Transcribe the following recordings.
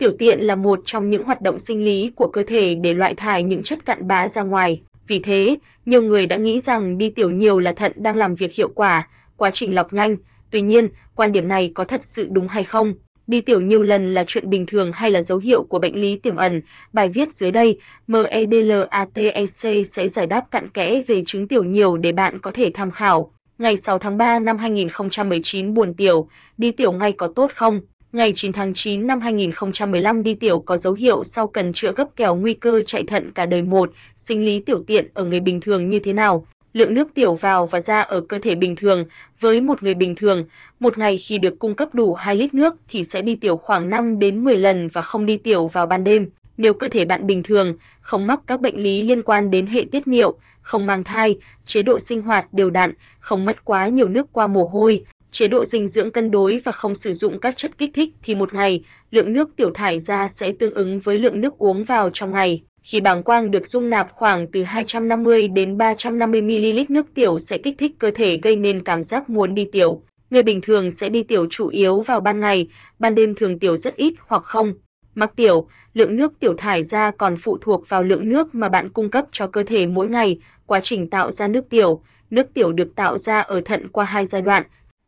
Tiểu tiện là một trong những hoạt động sinh lý của cơ thể để loại thải những chất cặn bã ra ngoài. Vì thế, nhiều người đã nghĩ rằng đi tiểu nhiều là thận đang làm việc hiệu quả, quá trình lọc nhanh. Tuy nhiên, quan điểm này có thật sự đúng hay không? Đi tiểu nhiều lần là chuyện bình thường hay là dấu hiệu của bệnh lý tiềm ẩn? Bài viết dưới đây, MEDLATEC sẽ giải đáp cặn kẽ về chứng tiểu nhiều để bạn có thể tham khảo. Ngày 6 tháng 3 năm 2019 buồn tiểu, đi tiểu ngay có tốt không? Ngày 9 tháng 9 năm 2015 đi tiểu có dấu hiệu sau cần chữa gấp kèo nguy cơ chạy thận cả đời một, sinh lý tiểu tiện ở người bình thường như thế nào? Lượng nước tiểu vào và ra ở cơ thể bình thường, với một người bình thường, một ngày khi được cung cấp đủ 2 lít nước thì sẽ đi tiểu khoảng 5 đến 10 lần và không đi tiểu vào ban đêm. Nếu cơ thể bạn bình thường, không mắc các bệnh lý liên quan đến hệ tiết niệu, không mang thai, chế độ sinh hoạt đều đặn, không mất quá nhiều nước qua mồ hôi, chế độ dinh dưỡng cân đối và không sử dụng các chất kích thích thì một ngày, lượng nước tiểu thải ra sẽ tương ứng với lượng nước uống vào trong ngày. Khi bàng quang được dung nạp khoảng từ 250 đến 350 ml nước tiểu sẽ kích thích cơ thể gây nên cảm giác muốn đi tiểu. Người bình thường sẽ đi tiểu chủ yếu vào ban ngày, ban đêm thường tiểu rất ít hoặc không. Mặc tiểu, lượng nước tiểu thải ra còn phụ thuộc vào lượng nước mà bạn cung cấp cho cơ thể mỗi ngày, quá trình tạo ra nước tiểu. Nước tiểu được tạo ra ở thận qua hai giai đoạn,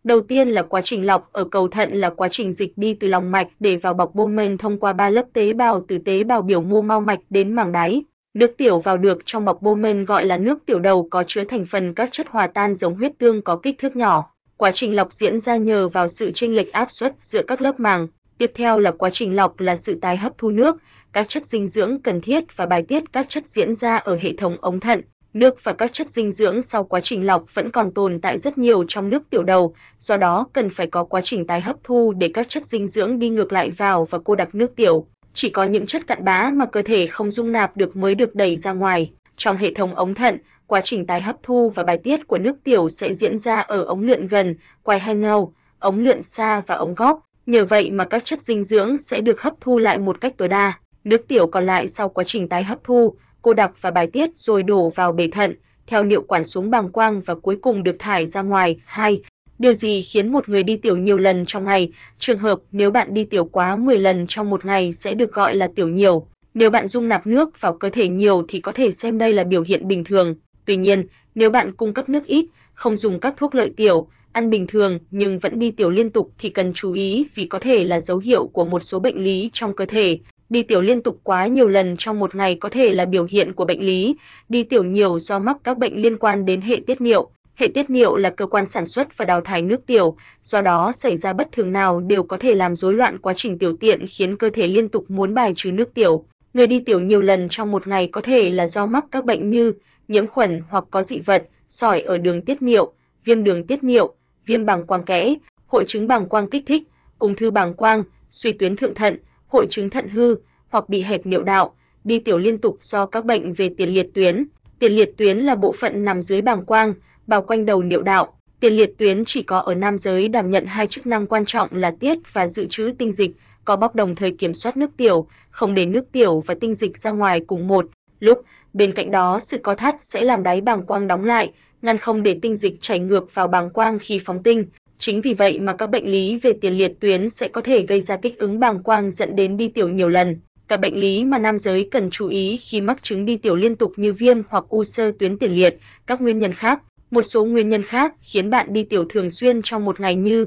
Đầu tiên là quá trình lọc ở cầu thận là quá trình dịch đi từ lòng mạch để vào bọc Bowman thông qua ba lớp tế bào từ tế bào biểu mô mau mạch đến màng đáy. Nước tiểu vào được trong bọc Bowman gọi là nước tiểu đầu có chứa thành phần các chất hòa tan giống huyết tương có kích thước nhỏ. Quá trình lọc diễn ra nhờ vào sự chênh lệch áp suất giữa các lớp màng. Tiếp theo là quá trình lọc là sự tái hấp thu nước, các chất dinh dưỡng cần thiết và bài tiết các chất diễn ra ở hệ thống ống thận nước và các chất dinh dưỡng sau quá trình lọc vẫn còn tồn tại rất nhiều trong nước tiểu đầu, do đó cần phải có quá trình tái hấp thu để các chất dinh dưỡng đi ngược lại vào và cô đặc nước tiểu. Chỉ có những chất cặn bã mà cơ thể không dung nạp được mới được đẩy ra ngoài. Trong hệ thống ống thận, quá trình tái hấp thu và bài tiết của nước tiểu sẽ diễn ra ở ống lượn gần, quai Henle, ống lượn xa và ống góc. Nhờ vậy mà các chất dinh dưỡng sẽ được hấp thu lại một cách tối đa. Nước tiểu còn lại sau quá trình tái hấp thu cô đặc và bài tiết rồi đổ vào bể thận, theo niệu quản xuống bàng quang và cuối cùng được thải ra ngoài. 2. Điều gì khiến một người đi tiểu nhiều lần trong ngày? Trường hợp nếu bạn đi tiểu quá 10 lần trong một ngày sẽ được gọi là tiểu nhiều. Nếu bạn dung nạp nước vào cơ thể nhiều thì có thể xem đây là biểu hiện bình thường. Tuy nhiên, nếu bạn cung cấp nước ít, không dùng các thuốc lợi tiểu, ăn bình thường nhưng vẫn đi tiểu liên tục thì cần chú ý vì có thể là dấu hiệu của một số bệnh lý trong cơ thể. Đi tiểu liên tục quá nhiều lần trong một ngày có thể là biểu hiện của bệnh lý, đi tiểu nhiều do mắc các bệnh liên quan đến hệ tiết niệu. Hệ tiết niệu là cơ quan sản xuất và đào thải nước tiểu, do đó xảy ra bất thường nào đều có thể làm rối loạn quá trình tiểu tiện khiến cơ thể liên tục muốn bài trừ nước tiểu. Người đi tiểu nhiều lần trong một ngày có thể là do mắc các bệnh như nhiễm khuẩn hoặc có dị vật, sỏi ở đường tiết niệu, viêm đường tiết niệu, viêm bàng quang kẽ, hội chứng bàng quang kích thích, ung thư bàng quang, suy tuyến thượng thận, hội chứng thận hư hoặc bị hẹp niệu đạo, đi tiểu liên tục do các bệnh về tiền liệt tuyến. Tiền liệt tuyến là bộ phận nằm dưới bàng quang, bao quanh đầu niệu đạo. Tiền liệt tuyến chỉ có ở nam giới đảm nhận hai chức năng quan trọng là tiết và dự trữ tinh dịch, có bóc đồng thời kiểm soát nước tiểu, không để nước tiểu và tinh dịch ra ngoài cùng một lúc. Bên cạnh đó, sự co thắt sẽ làm đáy bàng quang đóng lại, ngăn không để tinh dịch chảy ngược vào bàng quang khi phóng tinh. Chính vì vậy mà các bệnh lý về tiền liệt tuyến sẽ có thể gây ra kích ứng bàng quang dẫn đến đi tiểu nhiều lần. Các bệnh lý mà nam giới cần chú ý khi mắc chứng đi tiểu liên tục như viêm hoặc u sơ tuyến tiền liệt, các nguyên nhân khác. Một số nguyên nhân khác khiến bạn đi tiểu thường xuyên trong một ngày như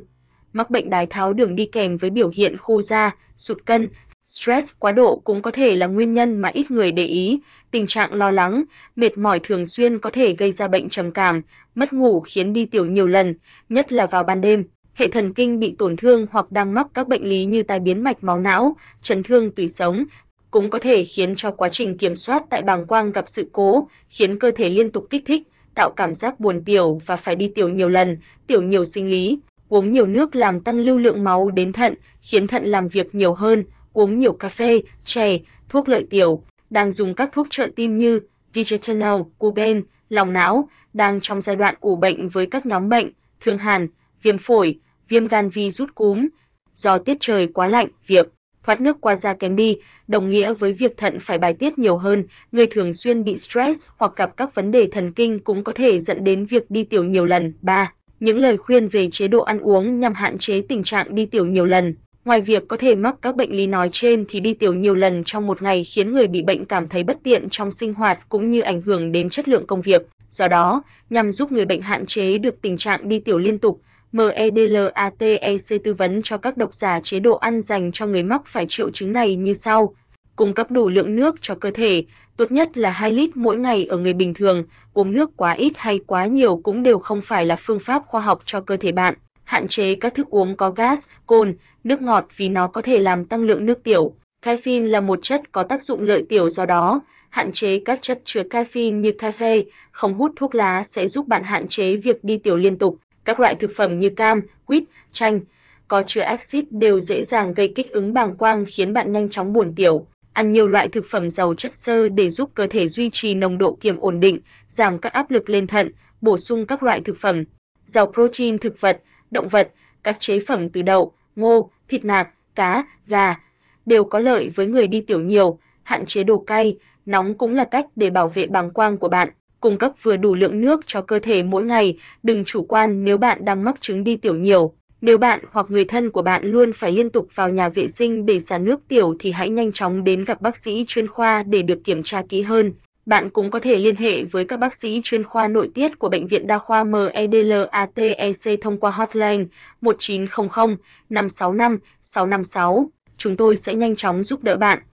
mắc bệnh đái tháo đường đi kèm với biểu hiện khô da, sụt cân, stress quá độ cũng có thể là nguyên nhân mà ít người để ý, tình trạng lo lắng, mệt mỏi thường xuyên có thể gây ra bệnh trầm cảm, mất ngủ khiến đi tiểu nhiều lần, nhất là vào ban đêm. Hệ thần kinh bị tổn thương hoặc đang mắc các bệnh lý như tai biến mạch máu não, chấn thương tủy sống, cũng có thể khiến cho quá trình kiểm soát tại bàng quang gặp sự cố, khiến cơ thể liên tục kích thích, tạo cảm giác buồn tiểu và phải đi tiểu nhiều lần, tiểu nhiều sinh lý. Uống nhiều nước làm tăng lưu lượng máu đến thận, khiến thận làm việc nhiều hơn, uống nhiều cà phê, chè, thuốc lợi tiểu, đang dùng các thuốc trợ tim như digital, cuben, lòng não, đang trong giai đoạn ủ bệnh với các nhóm bệnh, thương hàn, viêm phổi, viêm gan vi rút cúm. Do tiết trời quá lạnh, việc thoát nước qua da kém đi, đồng nghĩa với việc thận phải bài tiết nhiều hơn, người thường xuyên bị stress hoặc gặp các vấn đề thần kinh cũng có thể dẫn đến việc đi tiểu nhiều lần. 3. Những lời khuyên về chế độ ăn uống nhằm hạn chế tình trạng đi tiểu nhiều lần. Ngoài việc có thể mắc các bệnh lý nói trên thì đi tiểu nhiều lần trong một ngày khiến người bị bệnh cảm thấy bất tiện trong sinh hoạt cũng như ảnh hưởng đến chất lượng công việc. Do đó, nhằm giúp người bệnh hạn chế được tình trạng đi tiểu liên tục, MEDLATEC tư vấn cho các độc giả chế độ ăn dành cho người mắc phải triệu chứng này như sau: cung cấp đủ lượng nước cho cơ thể, tốt nhất là 2 lít mỗi ngày ở người bình thường, uống nước quá ít hay quá nhiều cũng đều không phải là phương pháp khoa học cho cơ thể bạn. Hạn chế các thức uống có gas, cồn, nước ngọt vì nó có thể làm tăng lượng nước tiểu. Caffeine là một chất có tác dụng lợi tiểu do đó, hạn chế các chất chứa caffeine như cà phê, không hút thuốc lá sẽ giúp bạn hạn chế việc đi tiểu liên tục. Các loại thực phẩm như cam, quýt, chanh có chứa axit đều dễ dàng gây kích ứng bàng quang khiến bạn nhanh chóng buồn tiểu. Ăn nhiều loại thực phẩm giàu chất xơ để giúp cơ thể duy trì nồng độ kiềm ổn định, giảm các áp lực lên thận, bổ sung các loại thực phẩm giàu protein thực vật, động vật, các chế phẩm từ đậu, ngô, thịt nạc, cá, gà đều có lợi với người đi tiểu nhiều, hạn chế đồ cay, nóng cũng là cách để bảo vệ bàng quang của bạn. Cung cấp vừa đủ lượng nước cho cơ thể mỗi ngày, đừng chủ quan nếu bạn đang mắc chứng đi tiểu nhiều. Nếu bạn hoặc người thân của bạn luôn phải liên tục vào nhà vệ sinh để xả nước tiểu thì hãy nhanh chóng đến gặp bác sĩ chuyên khoa để được kiểm tra kỹ hơn. Bạn cũng có thể liên hệ với các bác sĩ chuyên khoa nội tiết của bệnh viện đa khoa MEDLATEC thông qua hotline 1900 565 656. Chúng tôi sẽ nhanh chóng giúp đỡ bạn.